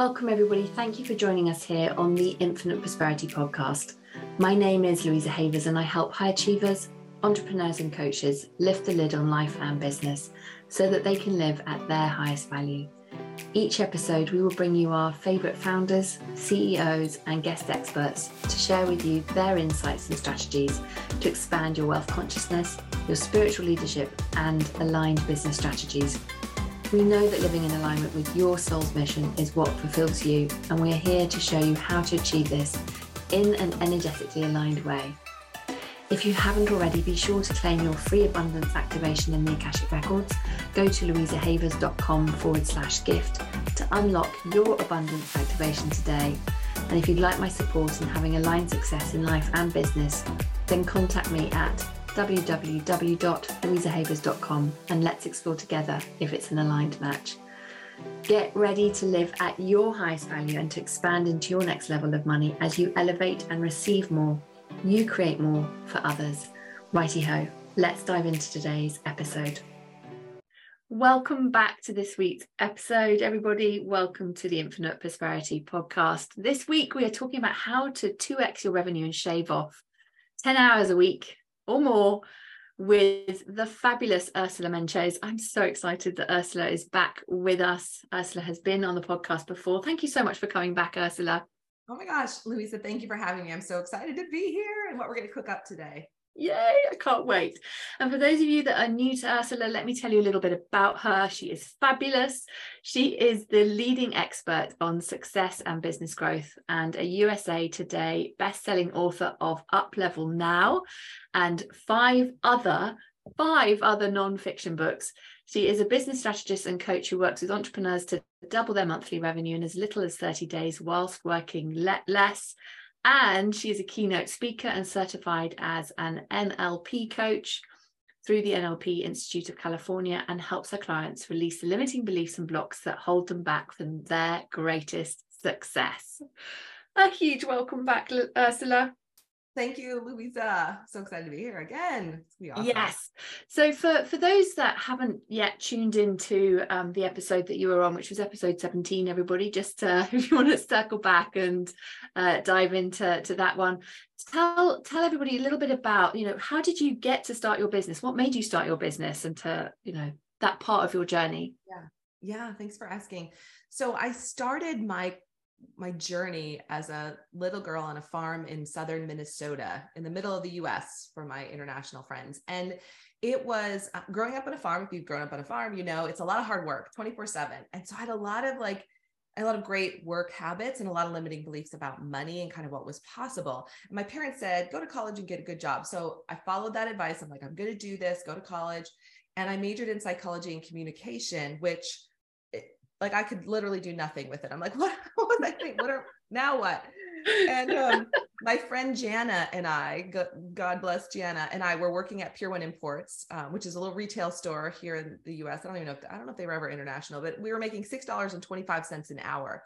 Welcome, everybody. Thank you for joining us here on the Infinite Prosperity Podcast. My name is Louisa Havers, and I help high achievers, entrepreneurs, and coaches lift the lid on life and business so that they can live at their highest value. Each episode, we will bring you our favourite founders, CEOs, and guest experts to share with you their insights and strategies to expand your wealth consciousness, your spiritual leadership, and aligned business strategies. We know that living in alignment with your soul's mission is what fulfills you, and we are here to show you how to achieve this in an energetically aligned way. If you haven't already, be sure to claim your free abundance activation in the Akashic Records. Go to louisahavers.com forward slash gift to unlock your abundance activation today. And if you'd like my support in having aligned success in life and business, then contact me at www.louisahavers.com and let's explore together if it's an aligned match. Get ready to live at your highest value and to expand into your next level of money as you elevate and receive more you create more for others. Righty ho, let's dive into today's episode. Welcome back to this week's episode, everybody. Welcome to the Infinite Prosperity podcast. This week, we are talking about how to 2x your revenue and shave off 10 hours a week or more with the fabulous Ursula Mentjes. I'm so excited that Ursula is back with us. Ursula has been on the podcast before. Thank you so much for coming back, Ursula. Oh my gosh, Louisa, thank you for having me. I'm so excited to be here and what we're going to cook up today. Yay, I can't wait. And for those of you that are new to Ursula, let me tell you a little bit about her. She is fabulous. She is the leading expert on success and business growth and a USA Today best-selling author of Up Level Now and five other five other non-fiction books. She is a business strategist and coach who works with entrepreneurs to double their monthly revenue in as little as 30 days whilst working le- less. And she is a keynote speaker and certified as an NLP coach through the NLP Institute of California and helps her clients release the limiting beliefs and blocks that hold them back from their greatest success. A huge welcome back, Ursula. Thank you, Louisa. So excited to be here again. Awesome. Yes. So for for those that haven't yet tuned into um, the episode that you were on, which was episode 17, everybody, just uh, if you want to circle back and uh, dive into to that one, tell tell everybody a little bit about you know how did you get to start your business? What made you start your business and to you know that part of your journey? Yeah. Yeah. Thanks for asking. So I started my my journey as a little girl on a farm in southern Minnesota in the middle of the US for my international friends. And it was uh, growing up on a farm. If you've grown up on a farm, you know it's a lot of hard work 24 7. And so I had a lot of like, a lot of great work habits and a lot of limiting beliefs about money and kind of what was possible. And my parents said, go to college and get a good job. So I followed that advice. I'm like, I'm going to do this, go to college. And I majored in psychology and communication, which like I could literally do nothing with it. I'm like, what, what was I think? What are now what? And um, my friend Jana and I, God bless Jana, and I were working at Pier One Imports, um, which is a little retail store here in the U.S. I don't even know. If, I don't know if they were ever international, but we were making six dollars and twenty five cents an hour.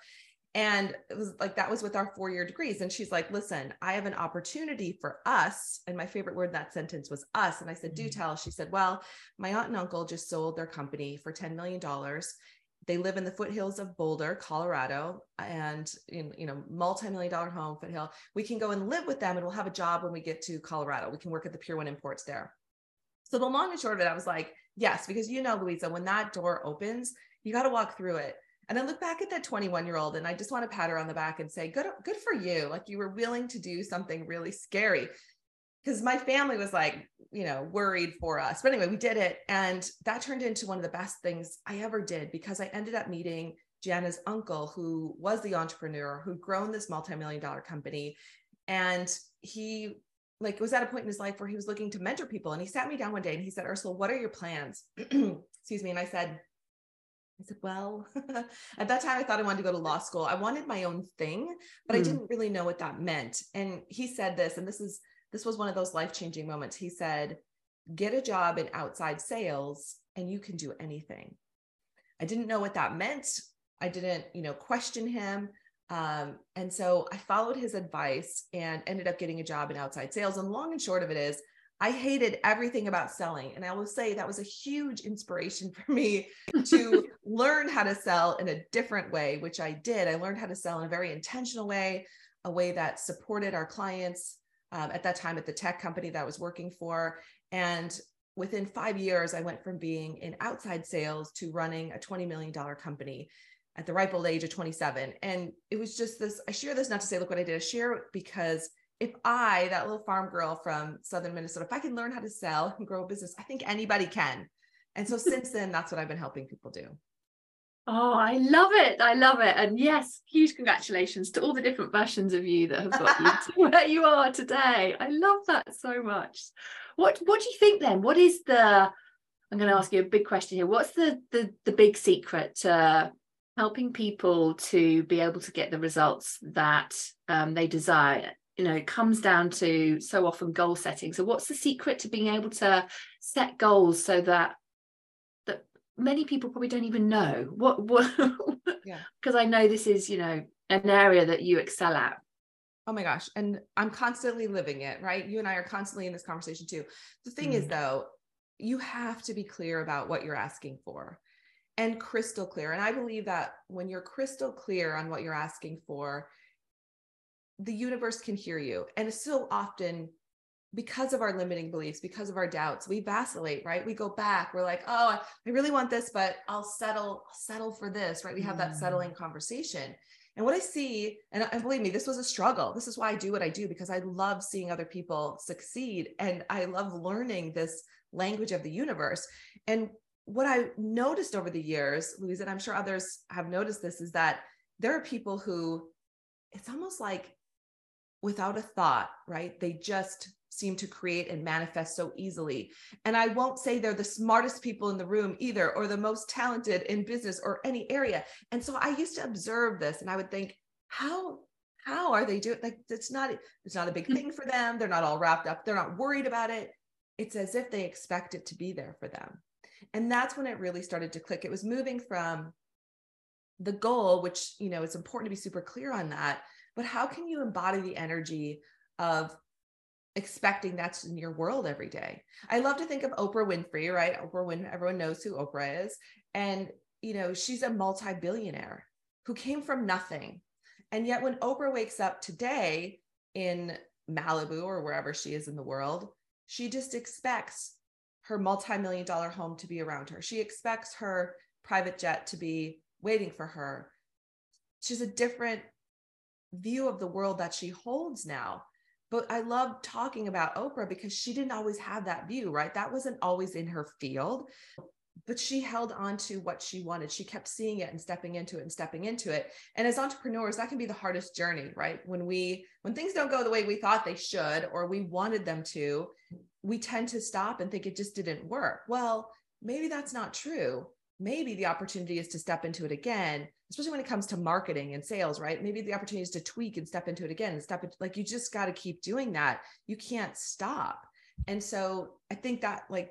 And it was like that was with our four year degrees. And she's like, listen, I have an opportunity for us. And my favorite word in that sentence was us. And I said, do mm-hmm. tell. She said, well, my aunt and uncle just sold their company for $10 million they live in the foothills of Boulder, Colorado, and in you know multi-million dollar home, foothill. We can go and live with them, and we'll have a job when we get to Colorado. We can work at the Pier One Imports there. So the long and short of it, I was like, yes, because you know, Louisa, when that door opens, you got to walk through it. And I look back at that 21 year old, and I just want to pat her on the back and say, good, good for you. Like you were willing to do something really scary because my family was like, you know, worried for us. But anyway, we did it. And that turned into one of the best things I ever did because I ended up meeting Jana's uncle, who was the entrepreneur who'd grown this multi-million dollar company. And he like was at a point in his life where he was looking to mentor people. And he sat me down one day and he said, Ursula, what are your plans? Excuse me. And I said, I said, well, at that time I thought I wanted to go to law school. I wanted my own thing, but mm. I hmm. didn't really know what that meant. And he said this, and this is this was one of those life changing moments. He said, Get a job in outside sales and you can do anything. I didn't know what that meant. I didn't, you know, question him. Um, and so I followed his advice and ended up getting a job in outside sales. And long and short of it is, I hated everything about selling. And I will say that was a huge inspiration for me to learn how to sell in a different way, which I did. I learned how to sell in a very intentional way, a way that supported our clients um, at that time at the tech company that I was working for. And within five years, I went from being in outside sales to running a $20 million company at the ripe old age of 27. And it was just this I share this not to say, look what I did. I share it because if I, that little farm girl from southern Minnesota, if I can learn how to sell and grow a business, I think anybody can. And so since then, that's what I've been helping people do. Oh, I love it. I love it. And yes, huge congratulations to all the different versions of you that have got you to where you are today. I love that so much. What what do you think then? What is the I'm going to ask you a big question here. What's the the the big secret to helping people to be able to get the results that um, they desire? You know, it comes down to so often goal setting. So what's the secret to being able to set goals so that many people probably don't even know what what yeah. because i know this is you know an area that you excel at. Oh my gosh. And i'm constantly living it right? You and i are constantly in this conversation too. The thing mm. is though you have to be clear about what you're asking for and crystal clear. And i believe that when you're crystal clear on what you're asking for the universe can hear you. And so often because of our limiting beliefs, because of our doubts, we vacillate, right? We go back. We're like, oh, I really want this, but I'll settle, I'll settle for this, right? We have that settling mm. conversation. And what I see, and, and believe me, this was a struggle. This is why I do what I do because I love seeing other people succeed and I love learning this language of the universe. And what I noticed over the years, Louise, and I'm sure others have noticed this, is that there are people who it's almost like without a thought, right? They just seem to create and manifest so easily. And I won't say they're the smartest people in the room either, or the most talented in business or any area. And so I used to observe this and I would think, how how are they doing? Like it's not it's not a big mm-hmm. thing for them. They're not all wrapped up. They're not worried about it. It's as if they expect it to be there for them. And that's when it really started to click. It was moving from the goal which you know it's important to be super clear on that but how can you embody the energy of expecting that's in your world every day. I love to think of Oprah Winfrey, right? Oprah Win, everyone knows who Oprah is. And, you know, she's a multi billionaire who came from nothing. And yet, when Oprah wakes up today in Malibu or wherever she is in the world, she just expects her multi million dollar home to be around her. She expects her private jet to be waiting for her. She's a different view of the world that she holds now but I love talking about Oprah because she didn't always have that view, right? That wasn't always in her field, but she held on to what she wanted. She kept seeing it and stepping into it and stepping into it. And as entrepreneurs, that can be the hardest journey, right? When we when things don't go the way we thought they should or we wanted them to, we tend to stop and think it just didn't work. Well, maybe that's not true maybe the opportunity is to step into it again especially when it comes to marketing and sales right? Maybe the opportunity is to tweak and step into it again and step it like you just got to keep doing that. You can't stop. And so i think that like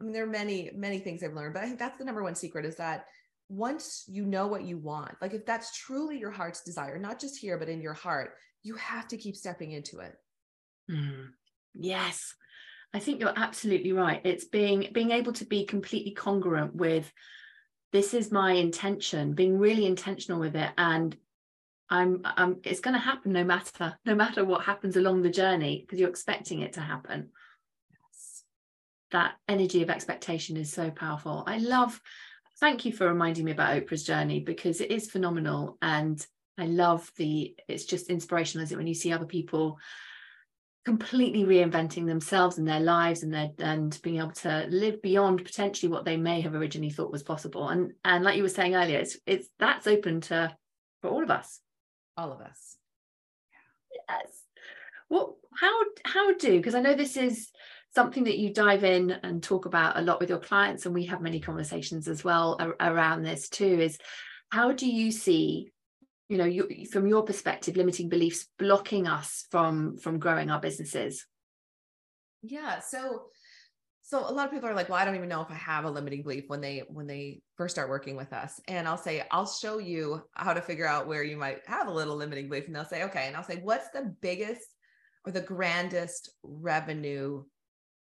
i mean there are many many things i've learned but i think that's the number one secret is that once you know what you want like if that's truly your heart's desire not just here but in your heart you have to keep stepping into it. Mm. yes I think you're absolutely right. It's being being able to be completely congruent with this is my intention, being really intentional with it, and I'm I'm it's going to happen no matter no matter what happens along the journey because you're expecting it to happen. Yes. That energy of expectation is so powerful. I love. Thank you for reminding me about Oprah's journey because it is phenomenal, and I love the. It's just inspirational, is it, when you see other people completely reinventing themselves and their lives and their and being able to live beyond potentially what they may have originally thought was possible. And and like you were saying earlier it's it's that's open to for all of us. All of us. Yes. Well how how do because i know this is something that you dive in and talk about a lot with your clients and we have many conversations as well around this too is how do you see you know you, from your perspective limiting beliefs blocking us from from growing our businesses yeah so so a lot of people are like well i don't even know if i have a limiting belief when they when they first start working with us and i'll say i'll show you how to figure out where you might have a little limiting belief and they'll say okay and i'll say what's the biggest or the grandest revenue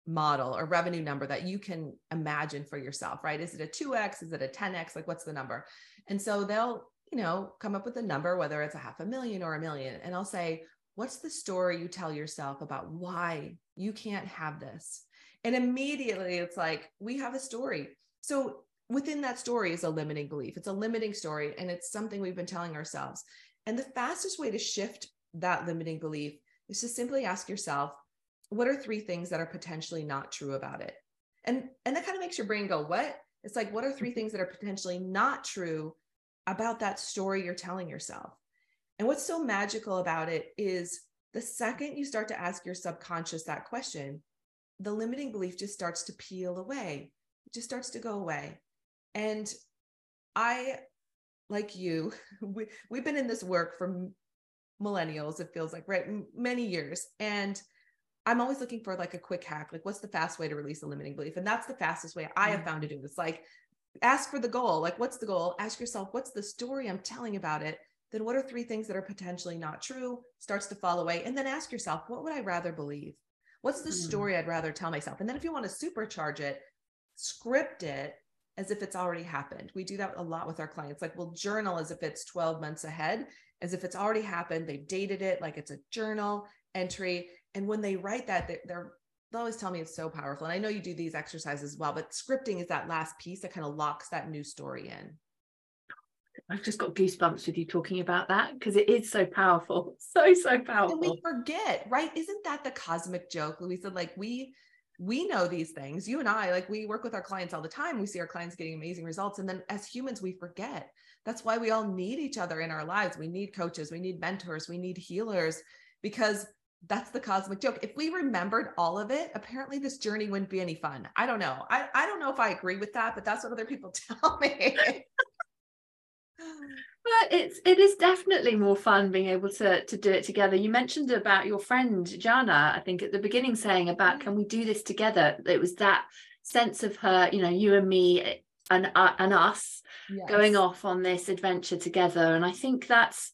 model or revenue number that you can imagine for yourself, right? Is it a 2x? Is it a 10x? Like, what's the number? And so they'll, you know, come up with a number, whether it's a half a million or a million. And I'll say, what's the story you tell yourself about why you can't have this? And immediately it's like, we have a story. So within that story is a limiting belief. It's a limiting story and it's something we've been telling ourselves. And the fastest way to shift that limiting belief is to simply ask yourself, what are three things that are potentially not true about it? And and that kind of makes your brain go, what? It's like, what are three mm-hmm. things that are potentially not true about that story you're telling yourself? And what's so magical about it is the second you start to ask your subconscious that question, the limiting belief just starts to peel away. It just starts to go away. And I, like you, we, we've been in this work for millennials, it feels like, right? Many years. And I'm always looking for like a quick hack. Like, what's the fast way to release a limiting belief? And that's the fastest way I have mm. found to do this. Like, ask for the goal. Like, what's the goal? Ask yourself, what's the story I'm telling about it? Then, what are three things that are potentially not true? Starts to fall away. And then ask yourself, what would I rather believe? What's the mm. story I'd rather tell myself? And then, if you want to supercharge it, script it as if it's already happened. We do that a lot with our clients. Like, we'll journal as if it's 12 months ahead, as if it's already happened. They've dated it like it's a journal entry and when they write that they're, they're always tell me it's so powerful and i know you do these exercises as well but scripting is that last piece that kind of locks that new story in I've just got goosebumps with you talking about that because it is so powerful, so so powerful. And we forget, right? Isn't that the cosmic joke, Louisa? Like we we know these things. You and I, like we work with our clients all the time. We see our clients getting amazing results, and then as humans, we forget. That's why we all need each other in our lives. We need coaches, we need mentors, we need healers because that's the cosmic joke. If we remembered all of it, apparently this journey wouldn't be any fun. I don't know. I, I don't know if I agree with that, but that's what other people tell me. but it's it is definitely more fun being able to to do it together. You mentioned about your friend Jana, I think at the beginning saying about can we do this together? It was that sense of her, you know, you and me and uh, and us yes. going off on this adventure together. And I think that's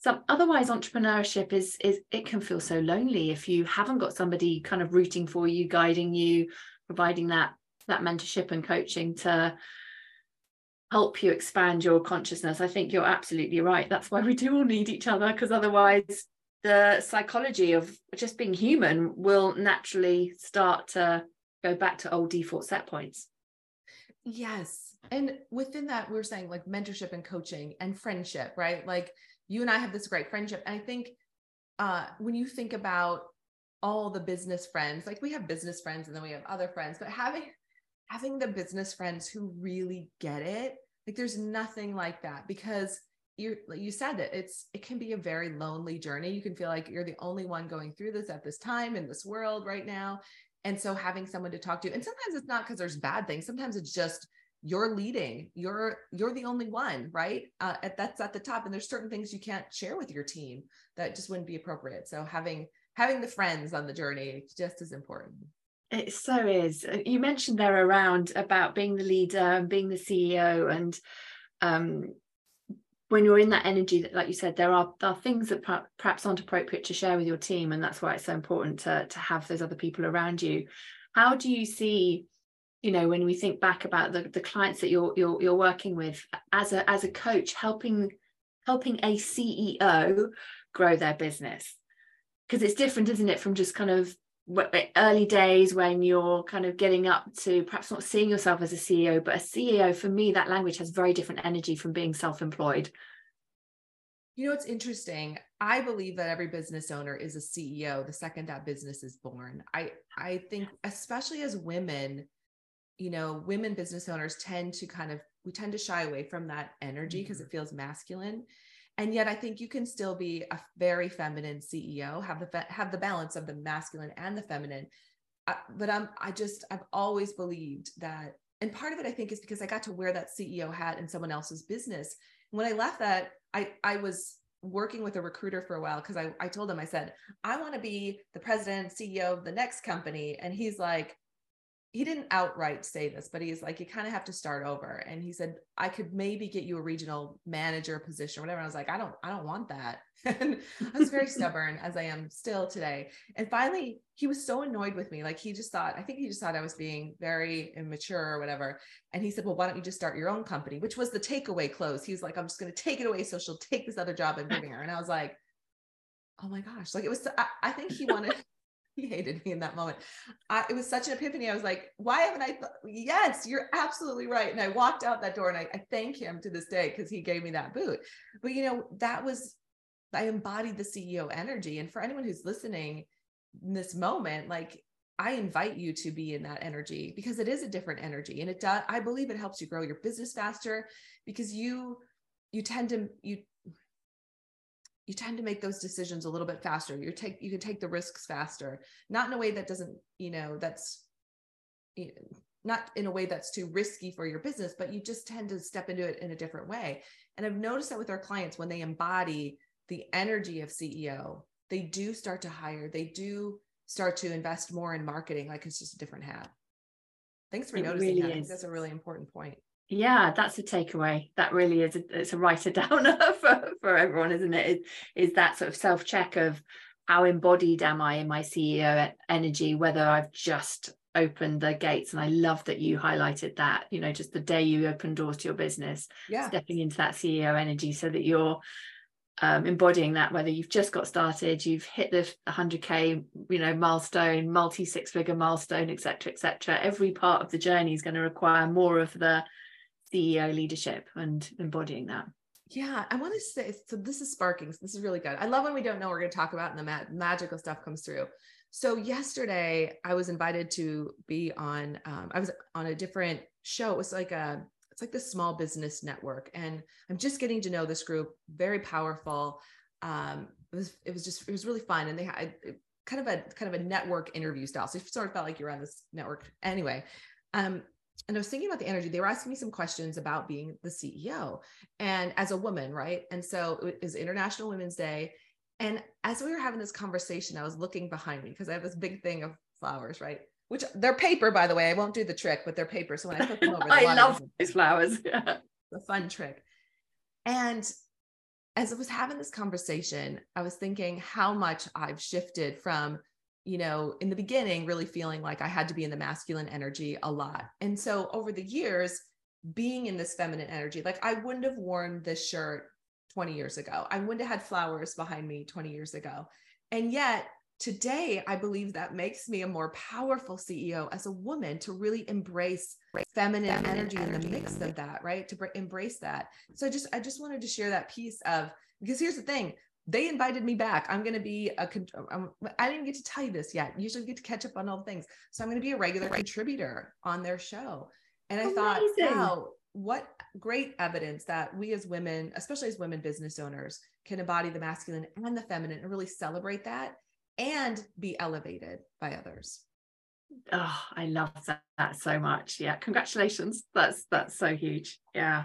some otherwise entrepreneurship is is it can feel so lonely if you haven't got somebody kind of rooting for you guiding you providing that that mentorship and coaching to help you expand your consciousness. I think you're absolutely right. That's why we do all need each other because otherwise the psychology of just being human will naturally start to go back to old default set points. Yes. And within that we're saying like mentorship and coaching and friendship right? Like you and I have this great friendship. And I think uh, when you think about all the business friends, like we have business friends and then we have other friends, but having having the business friends who really get it, like there's nothing like that because you you said it it's it can be a very lonely journey. You can feel like you're the only one going through this at this time in this world right now. And so having someone to talk to and sometimes it's not because there's bad things. Sometimes it's just you're leading you're you're the only one right? Uh, at, that's at the top and there's certain things you can't share with your team that just wouldn't be appropriate. So having having the friends on the journey just as important. It so is. Uh, you mentioned there around about being the leader and being the ceo and um, when you're in that energy that like you said there are there are things that perhaps aren't appropriate to share with your team and that's why it's so important to to have those other people around you. How do you see you know when we think back about the, the clients that you're, you're you're working with as a as a coach helping helping a ceo grow their business because it's different isn't it from just kind of eh, early days when you're kind of getting up to perhaps not seeing yourself as a ceo but a ceo for me that language has very different energy from being self-employed you know, it's interesting. I believe that every business owner is a CEO the second that business is born. I I think especially as women, you know, women business owners tend to kind of we tend to shy away from that energy because mm-hmm. it feels masculine. And yet I think you can still be a very feminine CEO, have the have the balance of the masculine and the feminine. Uh, but I'm I just I've always believed that and part of it I think is because I got to wear that CEO hat in someone else's business. When I left that, I I was working with a recruiter for a while because I, I told him, I said, I want to be the president, CEO of the next company. And he's like, he didn't outright say this, but he's like, you kind of have to start over. And he said, I could maybe get you a regional manager position or whatever. And I was like, I don't, I don't want that. and I was very stubborn as I am still today. And finally, he was so annoyed with me. Like he just thought, I think he just thought I was being very immature or whatever. And he said, well, why don't you just start your own company? Which was the takeaway close. He was like, I'm just going to take it away. So she'll take this other job I'm giving her. And I was like, oh my gosh. Like it was, I, I think he wanted, he hated me in that moment. I, it was such an epiphany. I was like, why haven't I? Th- yes, you're absolutely right. And I walked out that door and I, I thank him to this day because he gave me that boot. But, you know, that was, I embodied the CEO energy. And for anyone who's listening in this moment, like, I invite you to be in that energy because it is a different energy. And it does, I believe it helps you grow your business faster because you, you tend to, you you tend to make those decisions a little bit faster. You take you can take the risks faster not in a way that doesn't you know that's you know, not in a way that's too risky for your business but you just tend to step into it in a different way. And i've noticed that with our clients when they embody the energy of ceo they do start to hire. They do start to invest more in marketing like it's just a different hat. Thanks for it noticing really that. I think that's a really important point yeah that's a takeaway that really is a, it's a writer downer for, for everyone isn't it? is that sort of self check of how embodied am i in my ceo energy whether i've just opened the gates and i love that you highlighted that you know just the day you open doors to your business yeah. stepping into that ceo energy so that you're um, embodying that whether you've just got started you've hit the 100k you know milestone multi six figure milestone etc etc every part of the journey is going to require more of the CEO leadership and embodying that. Yeah, I want to say so. This is sparking. So this is really good. I love when we don't know we're going to talk about and the ma- magical stuff comes through. So yesterday, I was invited to be on. Um, I was on a different show. It was like a. It's like the small business network, and I'm just getting to know this group. Very powerful. Um, it was. It was just. It was really fun, and they had kind of a kind of a network interview style. So you sort of felt like you're on this network anyway. Um, and I was thinking about the energy. They were asking me some questions about being the CEO and as a woman, right? And so it is International Women's Day. And as we were having this conversation, I was looking behind me because I have this big thing of flowers, right? Which they're paper, by the way. I won't do the trick, but they're paper. So when I put them over, I love these flowers. the fun trick. And as I was having this conversation, I was thinking how much I've shifted from you know, in the beginning, really feeling like I had to be in the masculine energy a lot. And so over the years, being in this feminine energy, like I wouldn't have worn this shirt 20 years ago. I wouldn't have had flowers behind me 20 years ago. And yet, today, I believe that makes me a more powerful CEO as a woman to really embrace feminine, feminine energy, energy in the mix of that, right? To br- embrace that. So I just, I just wanted to share that piece of because here's the thing they invited me back. I'm going to be a, I'm, I didn't get to tell you this yet. Usually get to catch up on all the things. So I'm going to be a regular contributor on their show. And I Amazing. thought, wow, what great evidence that we as women, especially as women business owners, can embody the masculine and the feminine and really celebrate that and be elevated by others. Oh, I love that so much. Yeah. Congratulations. That's that's so huge. Yeah.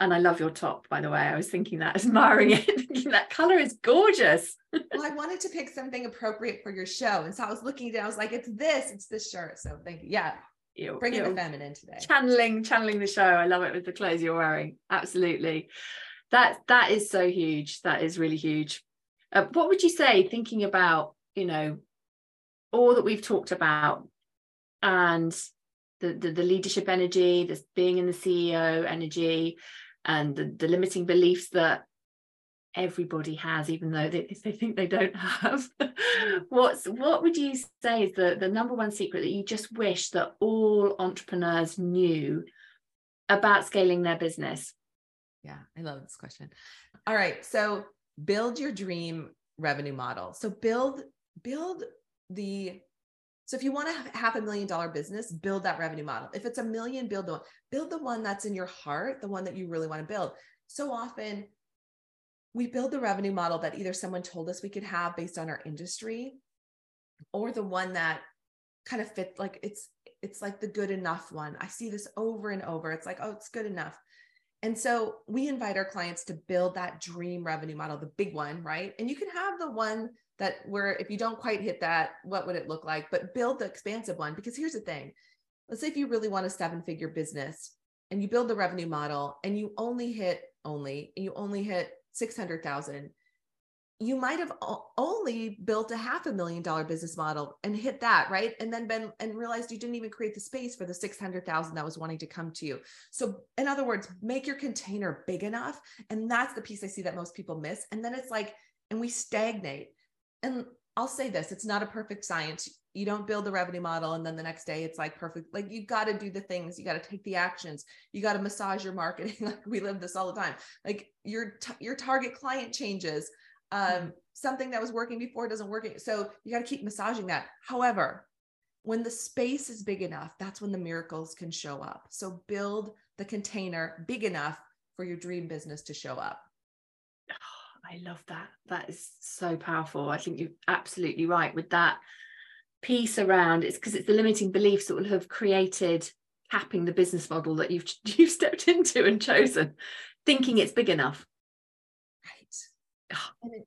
And I love your top, by the way. I was thinking that, admiring it, thinking that color is gorgeous. well, I wanted to pick something appropriate for your show. And so I was looking at it, I was like, it's this, it's this shirt. So thank you. Yeah. You, bringing the feminine today. Channeling, channeling the show. I love it with the clothes you're wearing. Absolutely. That that is so huge. That is really huge. Uh, what would you say, thinking about, you know, all that we've talked about and the, the, the leadership energy, this being in the CEO energy, and the, the limiting beliefs that everybody has even though they, they think they don't have. Mm. What's what would you say is the the number one secret that you just wish that all entrepreneurs knew about scaling their business? Yeah i love this question. All right so build your dream revenue model. So build build the so if you want to have a million dollar business, build that revenue model. If it's a million, build the one, build the one that's in your heart, the one that you really want to build. So often we build the revenue model that either someone told us we could have based on our industry or the one that kind of fit like it's it's like the good enough one. I see this over and over. It's like, oh, it's good enough. And so we invite our clients to build that dream revenue model, the big one, right? And you can have the one that where if you don't quite hit that, what would it look like? But build the expansive one because here's the thing. Let's say if you really want a seven figure business and you build the revenue model and you only hit only and you only hit 600,000 you might have only built a half a million dollar business model and hit that right? And then been and realized you didn't even create the space for the 600,000 that was wanting to come to you. So in other words make your container big enough and that's the piece i see that most people miss. And then it's like and we stagnate and I'll say this it's not a perfect science. You don't build the revenue model and then the next day it's like perfect. Like you got to do the things, you got to take the actions, you got to massage your marketing. like we live this all the time. Like your t- your target client changes. Um, mm-hmm. something that was working before doesn't work. So you got to keep massaging that. However, when the space is big enough, that's when the miracles can show up. So build the container big enough for your dream business to show up. I love that. That is so powerful. I think you're absolutely right with that piece around it's because it's the limiting beliefs that will have created capping the business model that you've you've stepped into and chosen, thinking it's big enough. Right. and, it,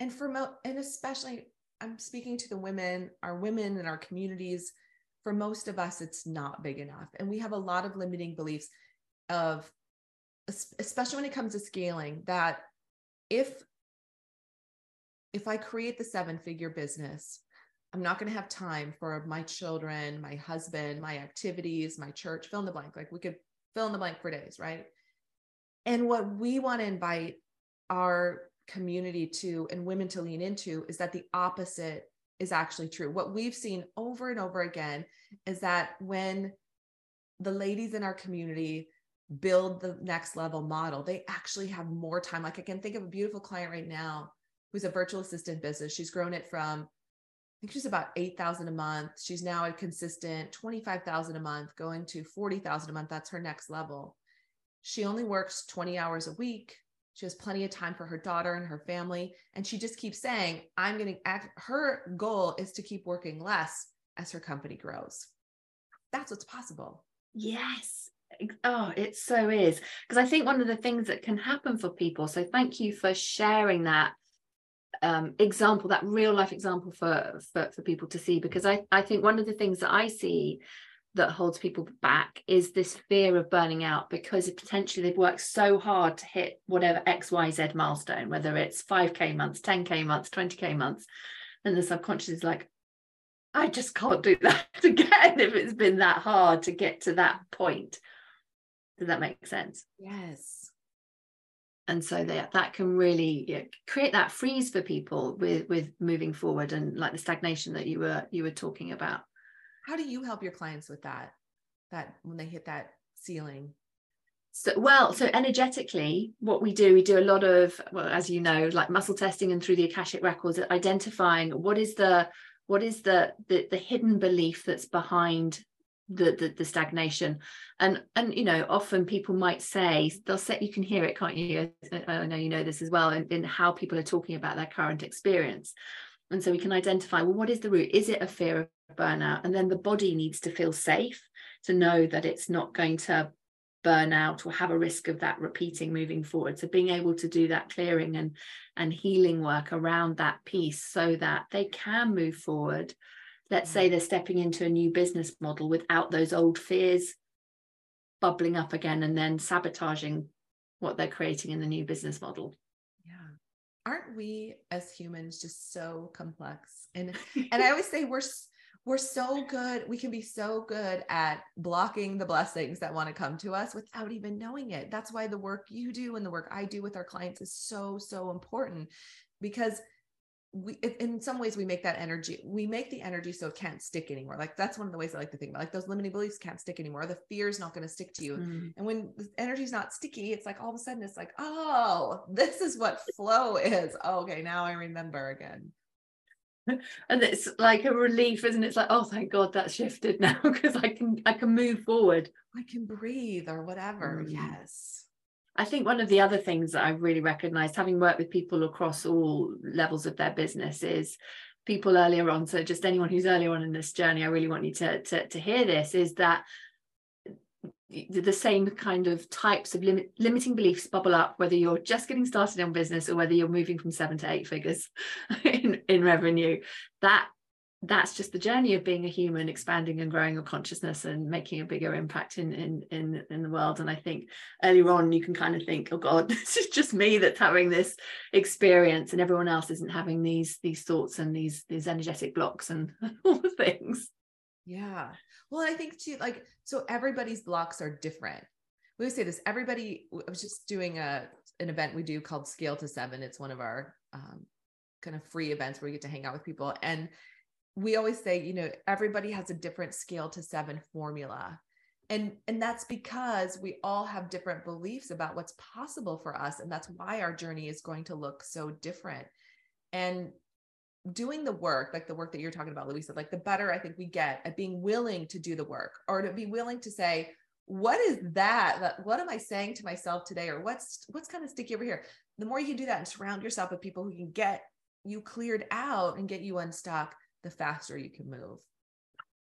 and for mo and especially I'm speaking to the women, our women in our communities. For most of us, it's not big enough. And we have a lot of limiting beliefs of especially when it comes to scaling that if if I create the seven figure business, I'm not going to have time for my children, my husband, my activities, my church, fill in the blank. Like we could fill in the blank for days, right? And what we want to invite our community to and women to lean into is that the opposite is actually true. What we've seen over and over again is that when the ladies in our community build the next level model, they actually have more time. Like I can think of a beautiful client right now who's a virtual assistant business. She's grown it from, I think she's about 8,000 a month. She's now a consistent 25,000 a month, going to 40,000 a month. That's her next level. She only works 20 hours a week. She has plenty of time for her daughter and her family. And she just keeps saying, I'm going to act. Her goal is to keep working less as her company grows. That's what's possible. Yes. Oh, it so is. Because I think one of the things that can happen for people, so thank you for sharing that um, example, that real life example for, for, for people to see, because I, I think one of the things that I see that holds people back is this fear of burning out because potentially they've worked so hard to hit whatever XYZ milestone, whether it's 5K months, 10K months, 20K months. And the subconscious is like, I just can't do that again if it's been that hard to get to that point. Does that make sense? Yes. And so that that can really yeah, create that freeze for people with with moving forward and like the stagnation that you were you were talking about. How do you help your clients with that? That when they hit that ceiling? So well, so energetically, what we do, we do a lot of, well, as you know, like muscle testing and through the Akashic records, identifying what is the what is the the, the hidden belief that's behind the, the, the stagnation. And and you know often people might say they'll say you can hear it can't you? I know you know this as well in, in how people are talking about their current experience. And so we can identify well what is the root? Is it a fear of burnout? And then the body needs to feel safe to know that it's not going to burn out or have a risk of that repeating moving forward. So being able to do that clearing and and healing work around that piece so that they can move forward let's mm-hmm. say they're stepping into a new business model without those old fears bubbling up again and then sabotaging what they're creating in the new business model. Yeah. Aren't we as humans just so complex? And and i always say we're we're so good we can be so good at blocking the blessings that want to come to us without even knowing it. That's why the work you do and the work i do with our clients is so so important because we in some ways we make that energy we make the energy so it can't stick anymore. Like that's one of the ways i like to think about like those limiting beliefs can't stick anymore. The fear is not going to stick to you. Mm. and when the energy is not sticky it's like all of a sudden it's like oh this is what flow is. Oh, okay now i remember again. And it's like a relief isn't it? It's like oh thank god that's shifted now because i can i can move forward. I can breathe or whatever. Mm. yes I think one of the other things that I've really recognized, having worked with people across all levels of their business, is people earlier on. So, just anyone who's earlier on in this journey, I really want you to, to, to hear this is that the same kind of types of limit, limiting beliefs bubble up whether you're just getting started in business or whether you're moving from seven to eight figures in, in revenue that that's just the journey of being a human expanding and growing your consciousness and making a bigger impact in in in, in the world. And i think earlier on you can kind of think oh god this is just me that's having this experience and everyone else isn't having these these thoughts and these these energetic blocks and all the things. Yeah. Well i think too like so everybody's blocks are different. We say this everybody i was just doing a an event we do called scale to seven. It's one of our um, kind of free events where we get to hang out with people. And we always say, you know, everybody has a different scale to seven formula. And, and that's because we all have different beliefs about what's possible for us. And that's why our journey is going to look so different. And doing the work, like the work that you're talking about, Louisa, like the better I think we get at being willing to do the work or to be willing to say, what is that? What am I saying to myself today? Or what's what's kind of sticky over here? The more you can do that and surround yourself with people who can get you cleared out and get you unstuck, the faster you can move.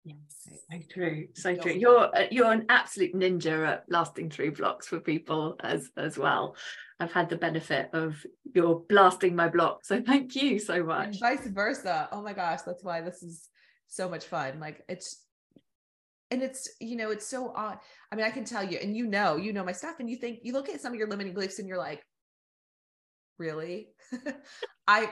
Yes, so true, so true. You're uh, you're an absolute ninja at blasting through blocks for people as as well. I've had the benefit of your blasting my block, so thank you so much. And vice versa. Oh my gosh, that's why this is so much fun. Like it's and it's you know it's so odd. I mean, I can tell you, and you know, you know my stuff, and you think you look at some of your limiting beliefs, and you're like, really? I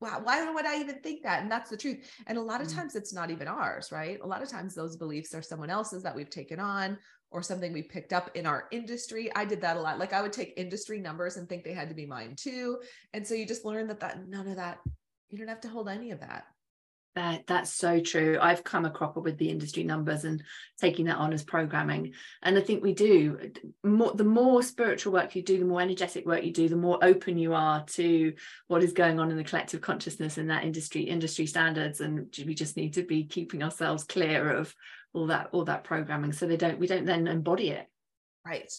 wow, why would I even think that? And that's the truth. And a lot of mm. times it's not even ours, right? A lot of times those beliefs are someone else's that we've taken on or something we picked up in our industry. I did that a lot. Like I would take industry numbers and think they had to be mine too. And so you just learn that that none of that, you don't have to hold any of that. That that's so true. I've come a cropper with the industry numbers and taking that on as programming. And I think we do more the more spiritual work you do, the more energetic work you do, the more open you are to what is going on in the collective consciousness and that industry industry standards. And we just need to be keeping ourselves clear of all that all that programming so they don't we don't then embody it. Right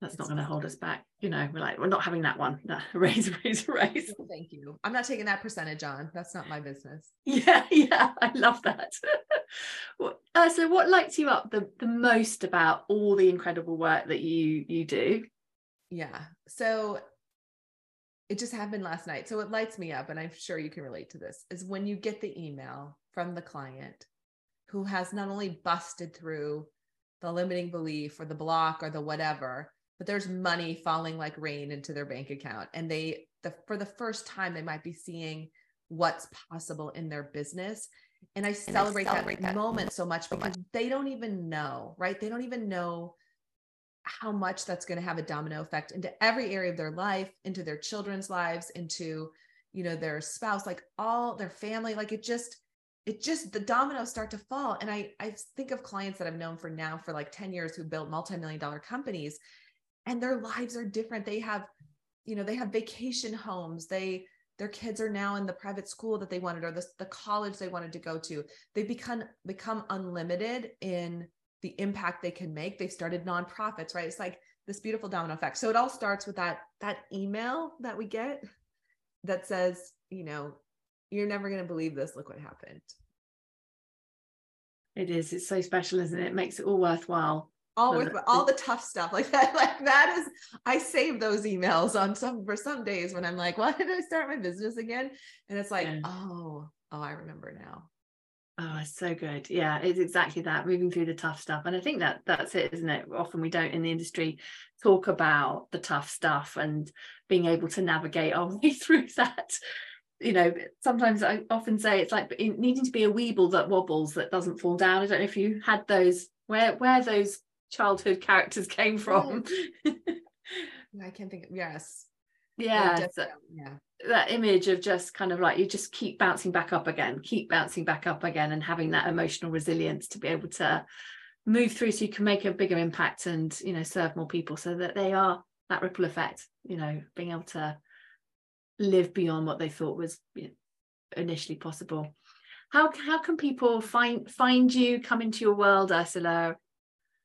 that's not going to hold us back. You know, we're like, we're not having that one. No, raise, raise, raise. Thank you. I'm not taking that percentage on. That's not my business. Yeah, yeah, I love that. uh, so, what lights you up the the most about all the incredible work that you you do? Yeah. So it just happened last night. So it lights me up, and I'm sure you can relate to this. Is when you get the email from the client who has not only busted through the limiting belief or the block or the whatever but there's money falling like rain into their bank account. And they the for the first time they might be seeing what's possible in their business. And i celebrate, I celebrate that, that, moment so much because they don't even know right? They don't even know how much that's going to have a domino effect into every area of their life into their children's lives into you know their spouse like all their family. Like it just it just the dominoes start to fall. And i i think of clients that i've known for now for like 10 years who built multi-million dollar companies and their lives are different. They have you know they have vacation homes. They their kids are now in the private school that they wanted or the, the college they wanted to go to. They become become unlimited in the impact they can make. They've started nonprofits right? It's like this beautiful domino effect. So it all starts with that that email that we get that says you know you're never going to believe this. Look what happened. It is. It's so special isn't it? It makes it all worthwhile all with all the tough stuff like that like that is i save those emails on some for some days when i'm like why did i start my business again? And it's like yeah. oh oh i remember now. Oh it's so good. Yeah it's exactly that moving through the tough stuff and i think that that's it isn't it? Often we don't in the industry talk about the tough stuff and being able to navigate our way through that. You know sometimes i often say it's like needing to be a weeble that wobbles that doesn't fall down. I don't know if you had those where where those childhood characters came from. I can't think. Of, yes. Yeah. Just, yeah. That image of just kind of like you just keep bouncing back up again, keep bouncing back up again, and having that emotional resilience to be able to move through so you can make a bigger impact and you know serve more people so that they are that ripple effect you know being able to live beyond what they thought was you know, initially possible how how can people find find you come into your world ursula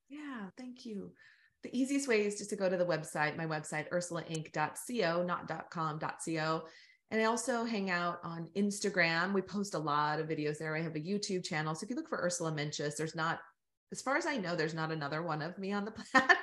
yeah, thank you. The easiest way is just to go to the website, my website, ursulainc.co, not .com.co. And I also hang out on Instagram. We post a lot of videos there. I have a YouTube channel. So if you look for Ursula Mentjes, there's not, as far as I know, there's not another one of me on the planet.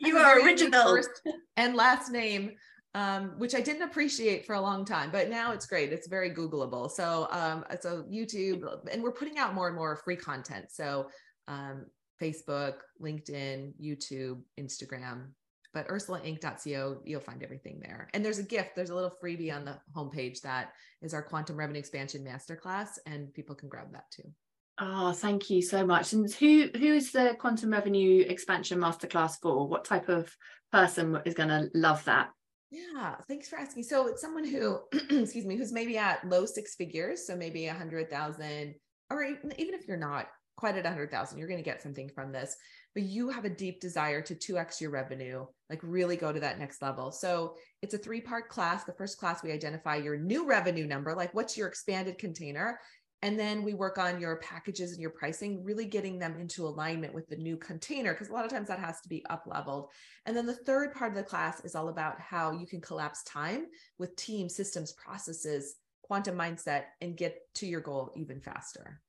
You are original. First and last name. um, which I didn't appreciate for a long time, but now it's great. It's very Googleable. So, um, so YouTube, and we're putting out more and more free content. So, um, Facebook, LinkedIn, YouTube, Instagram, but ursulainc.co, you'll find everything there. And there's a gift, there's a little freebie on the homepage that is our quantum revenue expansion masterclass, and people can grab that too. Oh, thank you so much. And who who is the quantum revenue expansion masterclass for? What type of person is going to love that? Yeah, thanks for asking. So it's someone who, excuse me, who's maybe at low six figures, so maybe a hundred thousand, or even if you're not quite at a hundred thousand, you're going to get something from this. But you have a deep desire to 2x your revenue, like really go to that next level. So it's a three part class. The first class, we identify your new revenue number, like what's your expanded container. And then we work on your packages and your pricing, really getting them into alignment with the new container, because a lot of times that has to be up leveled. And then the third part of the class is all about how you can collapse time with team systems, processes, quantum mindset, and get to your goal even faster.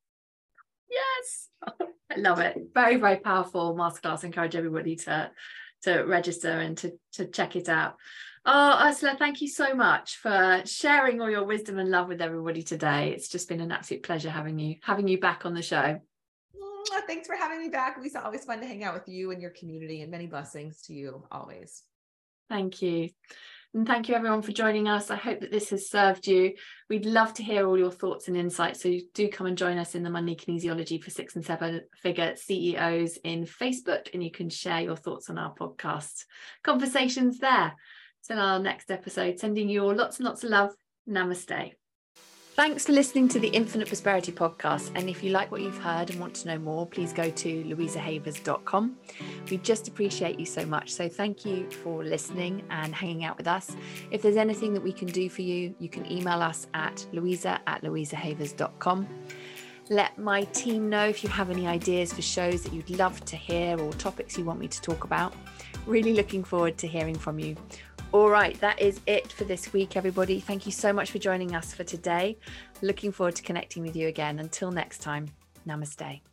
Yes, I love it. Very, very powerful masterclass. Encourage everybody to to register and to to check it out. Oh, Ursula, thank you so much for sharing all your wisdom and love with everybody today. It's just been an absolute pleasure having you having you back on the show. Thanks for having me back, Lisa. Always fun to hang out with you and your community, and many blessings to you always. Thank you. And thank you everyone for joining us. I hope that this has served you. We'd love to hear all your thoughts and insights. So do come and join us in the Money Kinesiology for Six and Seven Figure CEOs in Facebook, and you can share your thoughts on our podcast conversations there. Till our next episode, sending you all lots and lots of love. Namaste. Thanks for listening to the Infinite Prosperity podcast. And if you like what you've heard and want to know more, please go to louisahavers.com. We just appreciate you so much. So thank you for listening and hanging out with us. If there's anything that we can do for you, you can email us at louisa at louisahavers.com. Let my team know if you have any ideas for shows that you'd love to hear or topics you want me to talk about. Really looking forward to hearing from you. All right, that is it for this week, everybody. Thank you so much for joining us for today. Looking forward to connecting with you again. Until next time, namaste.